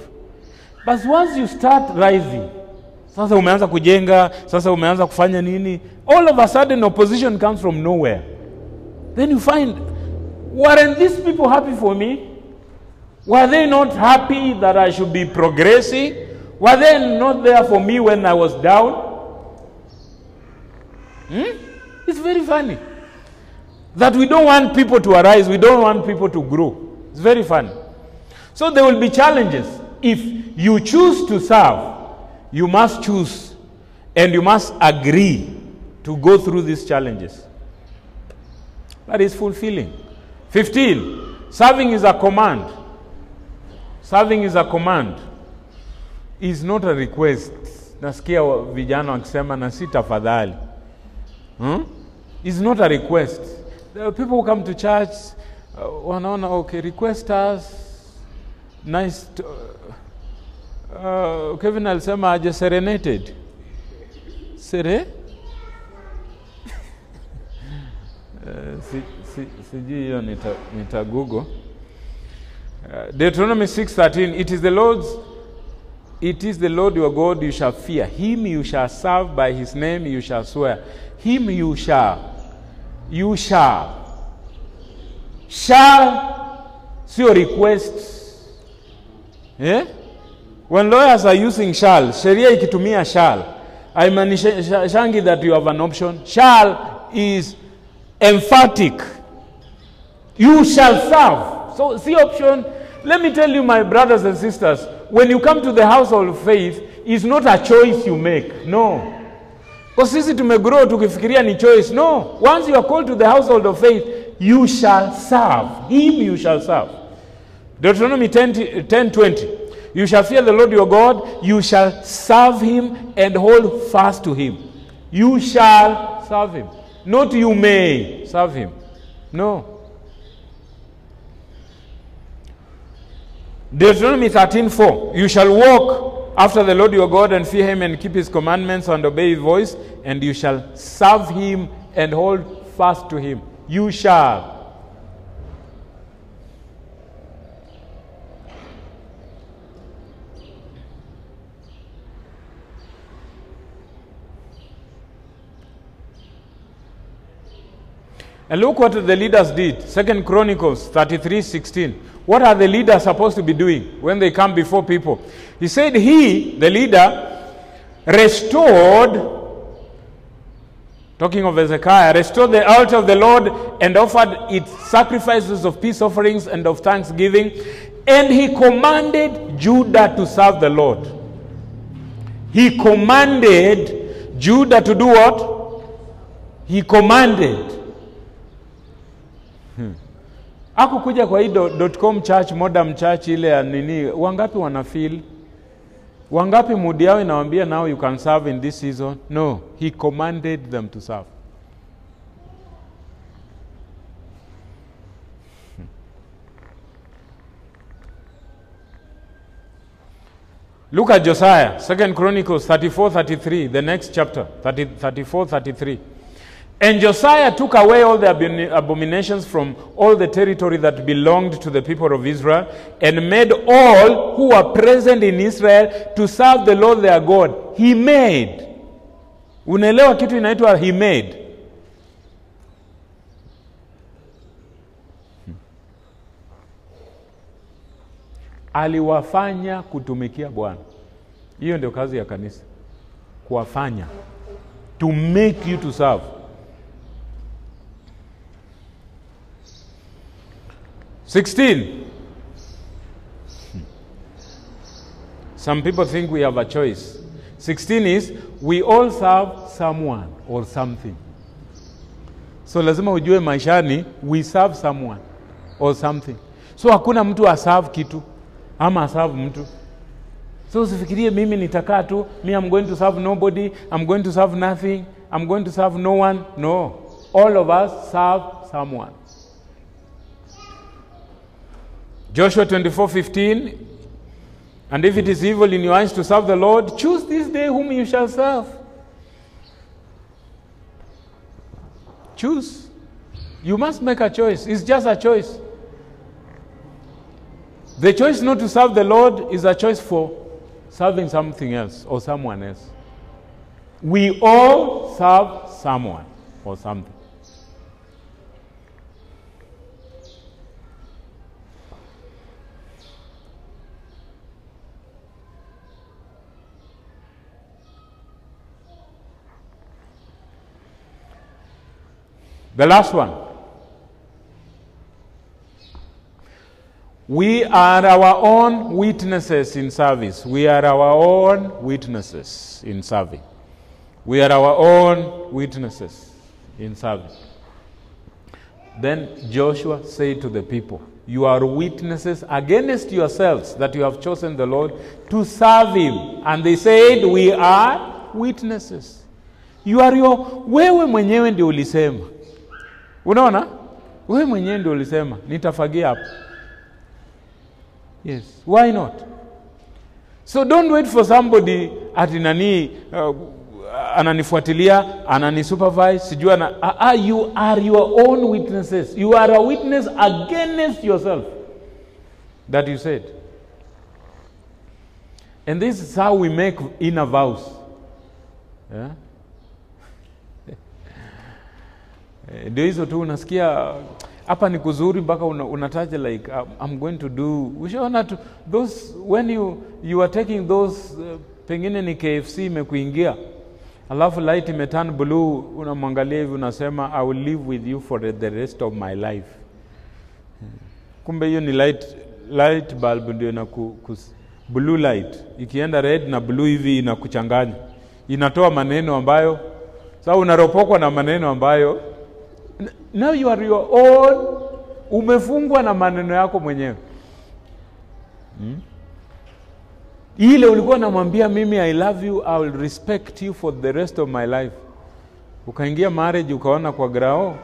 But once you start rising, sasa umeanza kujenga, sasa umeanza kufanya nini, all of a sudden opposition comes from nowhere. Then you find, weren't these people happy for me? Were they not happy that I should be progressing? Were they not there for me when I was down? Hmm? It's very funny. That we don't want people to arise, we don't want people to grow. It's very funny. So there will be challenges. If you choose to serve, you must choose and you must agree to go through these challenges. That is fulfilling. 15. Serving is a command. Serving is a command. Is not a request. Nasikia vijana wakisema na si tafadhali. Hmm? Is not a request. There are people who come to church uh, wanaona okay, request us nice to, uh, Kevin alisema aje serenated Sere? Uh, si, sijui hiyo nita, google. Uh, deuteronomy 6.13 it is the lord's it is the lord your god you shall fear. Him you shall serve by his name you shall swear. Him you shall you shall shall sio request. Eh? when lawyers are using shall sheria ikitumia shall haimaanishi that you have an option. Shall is emphatic you shall serve so see option let me tell you my brothers and sisters when you come to the household of faith is not a choice you make no kwa sisi tumegrow tukifikiria ni choice no once you are called to the household of faith you shall serve him you shall serve Deuteronomy 10, 10 20. You shall fear the Lord your God, you shall serve him and hold fast to him. You shall serve him. Not you may serve him. No. Deuteronomy 13 4. You shall walk after the Lord your God and fear him and keep his commandments and obey his voice, and you shall serve him and hold fast to him. You shall. And look what the leaders did. Second Chronicles 33 16. What are the leaders supposed to be doing when they come before people? He said, He, the leader, restored, talking of Hezekiah, restored the altar of the Lord and offered its sacrifices of peace offerings and of thanksgiving. And he commanded Judah to serve the Lord. He commanded Judah to do what? He commanded akukuja kwa hii com church modern church ile ya nini? Wangapi wana feel? Wangapi mudi yao inawambia now you can serve in this season? No he commanded them to serve. Look at josiah second chronicles 34 33 the next chapter 30, 34 33 And Josiah took away all the abominations from all the territory that belonged to the people of Israel, and made all who were present in Israel to serve the Lord their God. He made. Unaelewa kitu inaitwa he made. Hmm. Aliwafanya kutumikia Bwana. Hiyo ndio kazi ya kanisa, kuwafanya to make you to serve Sixteen. Some people think we have a choice. 16 is we all serve someone or something. So lazima ujue maishani we serve someone or something. So hakuna mtu aserve kitu ama aserve mtu. So usifikirie mimi nitakaa tu, me I'm going to serve nobody, I'm going to serve nothing, I'm going to serve no one. No. All of us serve someone. Joshua 24 15. And if it is evil in your eyes to serve the Lord, choose this day whom you shall serve. Choose. You must make a choice. It's just a choice. The choice not to serve the Lord is a choice for serving something else or someone else. We all serve someone or something. The last one. We are our own witnesses in service. We are our own witnesses in serving. We are our own witnesses in service. Then Joshua said to the people, You are witnesses against yourselves that you have chosen the Lord to serve him. And they said, We are witnesses. You are your, wewe mwenyewe ndio ulisema unaona? Wewe mwenyewe ndio ulisema nitafagia hapo. Yes. Why not? So don't wait for somebody ati nani uh, ananifuatilia ananisupervise sijui ana, uh, you are your own witnesses. You are a witness against yourself. That you said. And this is how we make inner vows. Yeah? Ndio hizo tu unasikia hapa ni kuzuri mpaka una, unataja like um, I'm going to do ushaona tu those when you, you are taking those uh, pengine ni KFC imekuingia alafu light imeturn blue unamwangalia hivi unasema I will live with you for the rest of my life. Kumbe hiyo ni light, light bulb ndio inaku, blue light. Ikienda red na blue hivi inakuchanganya. Inatoa maneno ambayo sasa unaropokwa na maneno ambayo now you are your own. Umefungwa na maneno yako mwenyewe. Hmm? ile ulikuwa namwambia mimi i love you i will respect you for the rest of my life. Ukaingia marriage ukaona kwa grao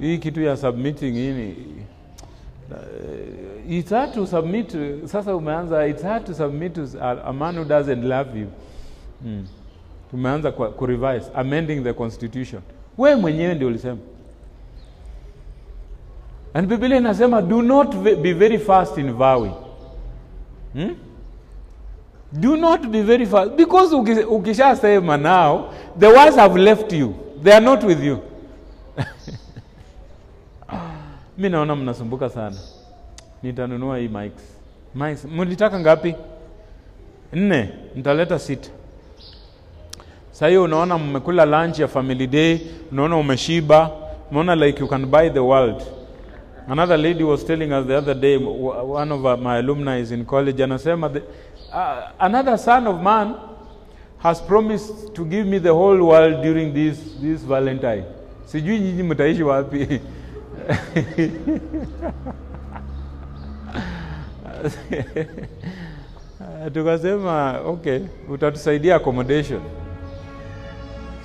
hii kitu ya submitting ini uh, it's hard to submit sasa umeanza it's hard to submit to a, a man who doesn't love you. Hmm. tumeanza kurevise amending the constitution. We mwenyewe ndio ulisema and biblia inasema do not be very fast in vowing. Hmm? do not be very fast. Because ukishasema now the words have left you. They are not with you. Mi naona mnasumbuka sana. Nitanunua hii mics. Mics mlitaka ngapi? Nne. Nitaleta sita. Sasa hiyo unaona mmekula lunch ya family day, unaona umeshiba, unaona like you can buy the world. Another lady was telling us the other day, one of my alumni is in college, anasema uh, another son of man has promised to give me the whole world during this, this Valentine. Sijui nyinyi mtaishi wapi? Tukasema okay, utatusaidia accommodation.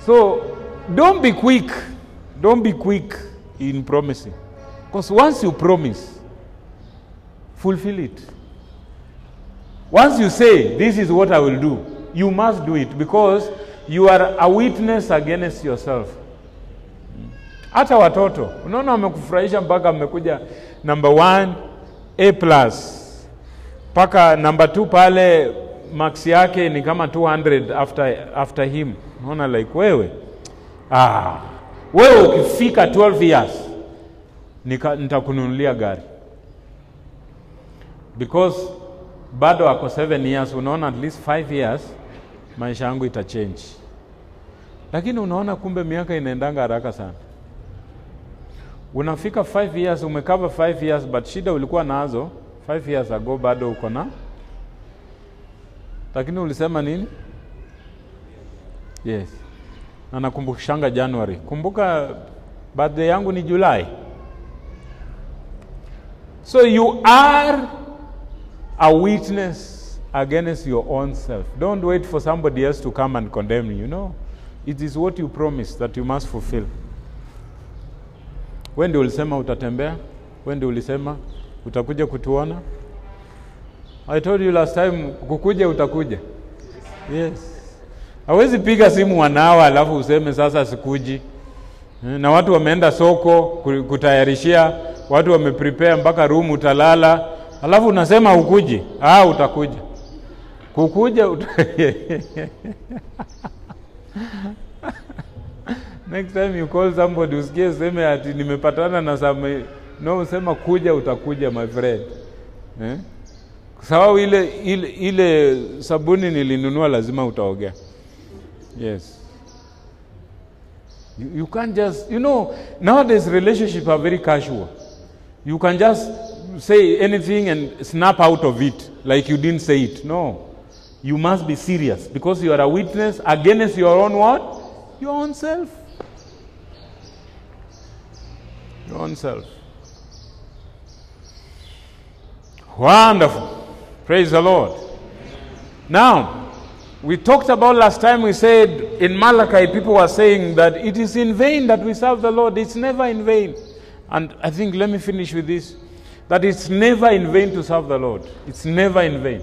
So don't be quick. Don't be quick in promising. Because once you promise, fulfill it. Once you say, This is what I will do, you must do it because you are a witness against yourself. Hata watoto unaona wamekufurahisha mpaka mmekuja number one, A plus mpaka number two pale max yake ni kama 200 after, after him. Unaona like wewe ah, wewe ukifika 12 years nitakununulia gari because bado ako 7 years, unaona at least 5 years maisha yangu itachange. Lakini unaona kumbe miaka inaendanga haraka sana. Unafika 5 years, umecover 5 years, but shida ulikuwa nazo 5 years ago bado uko na, lakini ulisema nini? Yes, na nakumbushanga January. Kumbuka birthday yangu ni Julai. So you are a witness against your own self. Don't wait for somebody else to come and condemn you. No, it is what you promise that you must fulfill. Wewe ulisema utatembea, wewe ulisema utakuja kutuona. I told you last time, kukuja utakuja. Yes. Hawezi piga simu wanawa alafu useme sasa sikuji. Na watu wameenda soko kutayarishia, watu wameprepare mpaka room utalala, alafu unasema ukuji. Ah, utakuja. Kukuja ut Next time you call somebody usikie useme ati nimepatana na some no, usema kuja utakuja my friend. Eh? Sababu ile, ile, ile sabuni nilinunua lazima utaogea. Yes. You, you can't just, you know, nowadays relationship are very casual. You can just say anything and snap out of it like you didn't say it. No. You must be serious because you are a witness against your own what? Your own self. Your own self. Wonderful. Praise the Lord. Now, we talked about last time, we said in Malachi, people were saying that it is in vain that we serve the Lord. It's never in vain. And I think, let me finish with this that it's never in vain to serve the Lord. It's never in vain.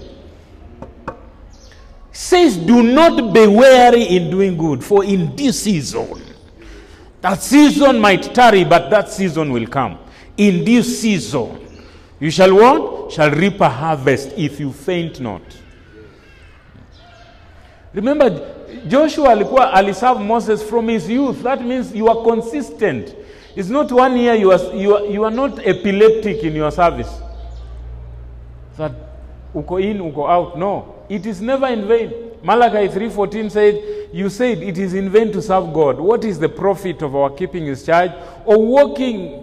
Says, do not be weary in doing good, for in this season, that season might tarry, but that season will come. In this season, you shall what? Shall reap a harvest if you faint not. Remember, Joshua alikuwa aliserve Moses from his youth. That means you are consistent. It's not one year you are, you are, you are not epileptic in your service. That uko in, uko out. No, it is never in vain. Malachi 3:14 said, "You said it is in vain to serve God. What is the profit of our keeping His charge or walking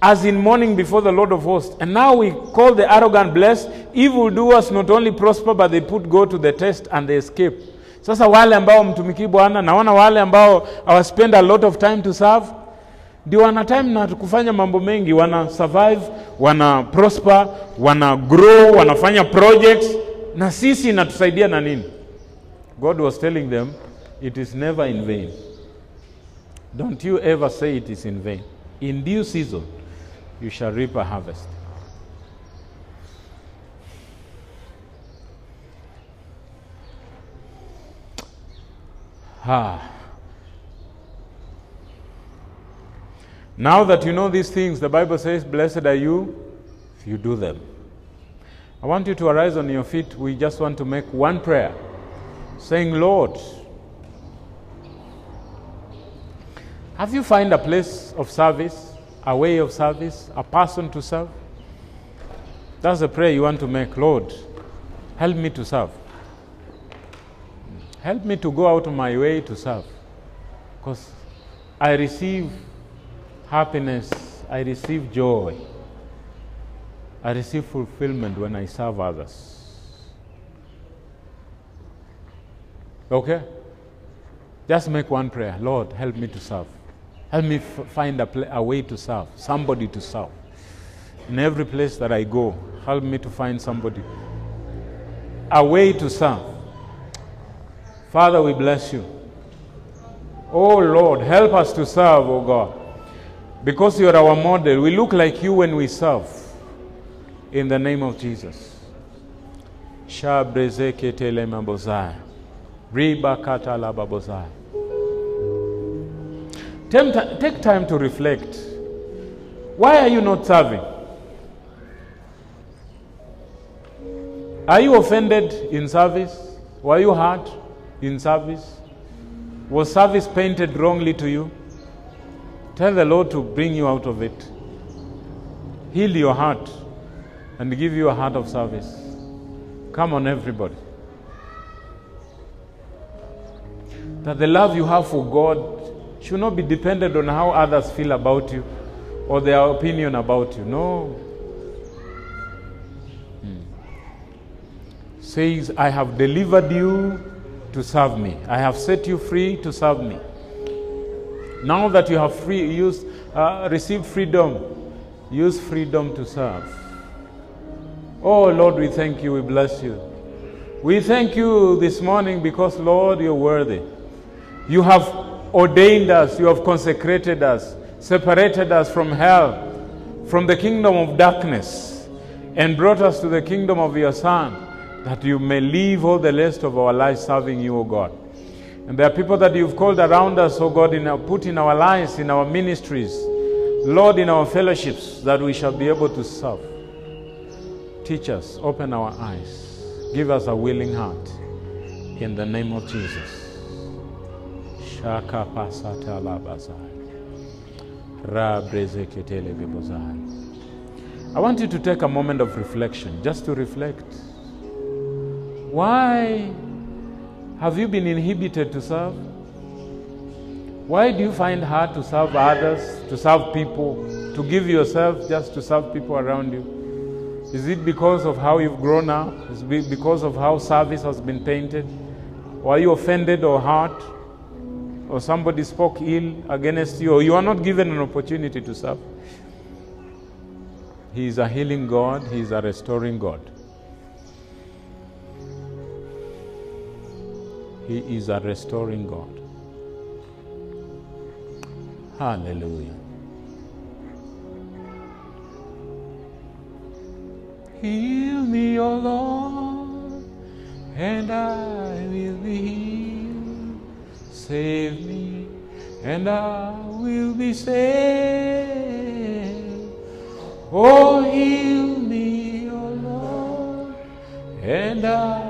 as in mourning before the Lord of hosts?" And now we call the arrogant blessed. Evil doers not only prosper, but they put God to the test and they escape. Sasa wale ambao mtumikii Bwana, naona wale ambao hawa spend a lot of time to serve ndio wana time na kufanya mambo mengi, wana survive, wana prosper, wana grow, wanafanya projects, na sisi inatusaidia na nini? God was telling them it is never in vain. Don't you ever say it is in vain. In due season you shall reap a harvest. Ah. Now that you know these things, the Bible says, Blessed are you if you do them. I want you to arise on your feet. We just want to make one prayer saying, Lord, have you found a place of service, a way of service, a person to serve? That's the prayer you want to make. Lord, help me to serve. Help me to go out of my way to serve. Because I receive happiness, I receive joy, I receive fulfillment when I serve others. Okay? Just make one prayer Lord, help me to serve. Help me f- find a, pla- a way to serve, somebody to serve. In every place that I go, help me to find somebody. A way to serve. Father, we bless you. Oh Lord, help us to serve, oh God. Because you are our model, we look like you when we serve. In the name of Jesus. Take time to reflect. Why are you not serving? Are you offended in service? Were you hurt in service? Was service painted wrongly to you? Tell the Lord to bring you out of it. Heal your heart and give you a heart of service. Come on, everybody. That the love you have for God should not be dependent on how others feel about you or their opinion about you. No. Hmm. Says, I have delivered you to serve me. I have set you free to serve me. Now that you have free, used, uh, received freedom, use freedom to serve. Oh Lord, we thank you, we bless you. We thank you this morning because, Lord, you're worthy. You have ordained us, you have consecrated us, separated us from hell, from the kingdom of darkness, and brought us to the kingdom of your Son, that you may live all the rest of our lives serving you, O God. And there are people that you've called around us, oh God, in our, put in our lives, in our ministries, Lord, in our fellowships, that we shall be able to serve. Teach us, open our eyes, give us a willing heart. In the name of Jesus. Shaka pasata labazai. I want you to take a moment of reflection, just to reflect. Why have you been inhibited to serve? Why do you find hard to serve others, to serve people, to give yourself just to serve people around you? Is it because of how you've grown up? Is it because of how service has been painted? Are you offended or hurt? Or somebody spoke ill against you? Or you are not given an opportunity to serve? He is a healing God, He is a restoring God. He is a restoring God. Hallelujah. Heal me, O Lord, and I will be healed. Save me, and I will be saved. Oh, heal me, O Lord, and I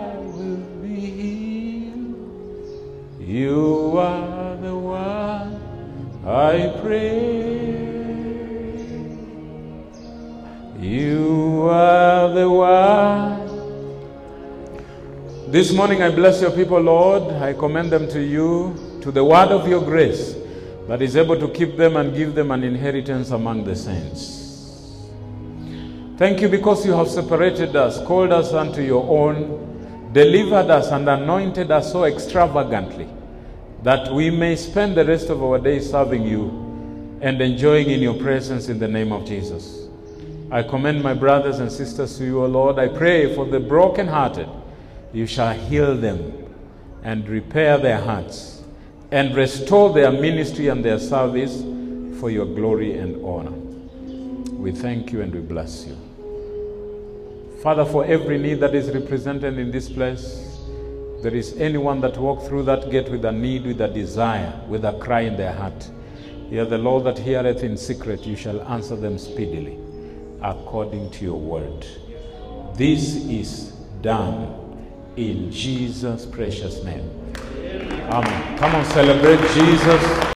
You are the one I pray. You are the one. This morning I bless your people, Lord. I commend them to you, to the word of your grace that is able to keep them and give them an inheritance among the saints. Thank you because you have separated us, called us unto your own, delivered us, and anointed us so extravagantly that we may spend the rest of our days serving you and enjoying in your presence in the name of Jesus. I commend my brothers and sisters to you, O Lord. I pray for the brokenhearted. You shall heal them and repair their hearts and restore their ministry and their service for your glory and honor. We thank you and we bless you. Father, for every need that is represented in this place, there is anyone that walked through that gate with a need, with a desire, with a cry in their heart. Hear the Lord that heareth in secret, you shall answer them speedily, according to your word. This is done in Jesus' precious name. Amen. Come on, celebrate Jesus.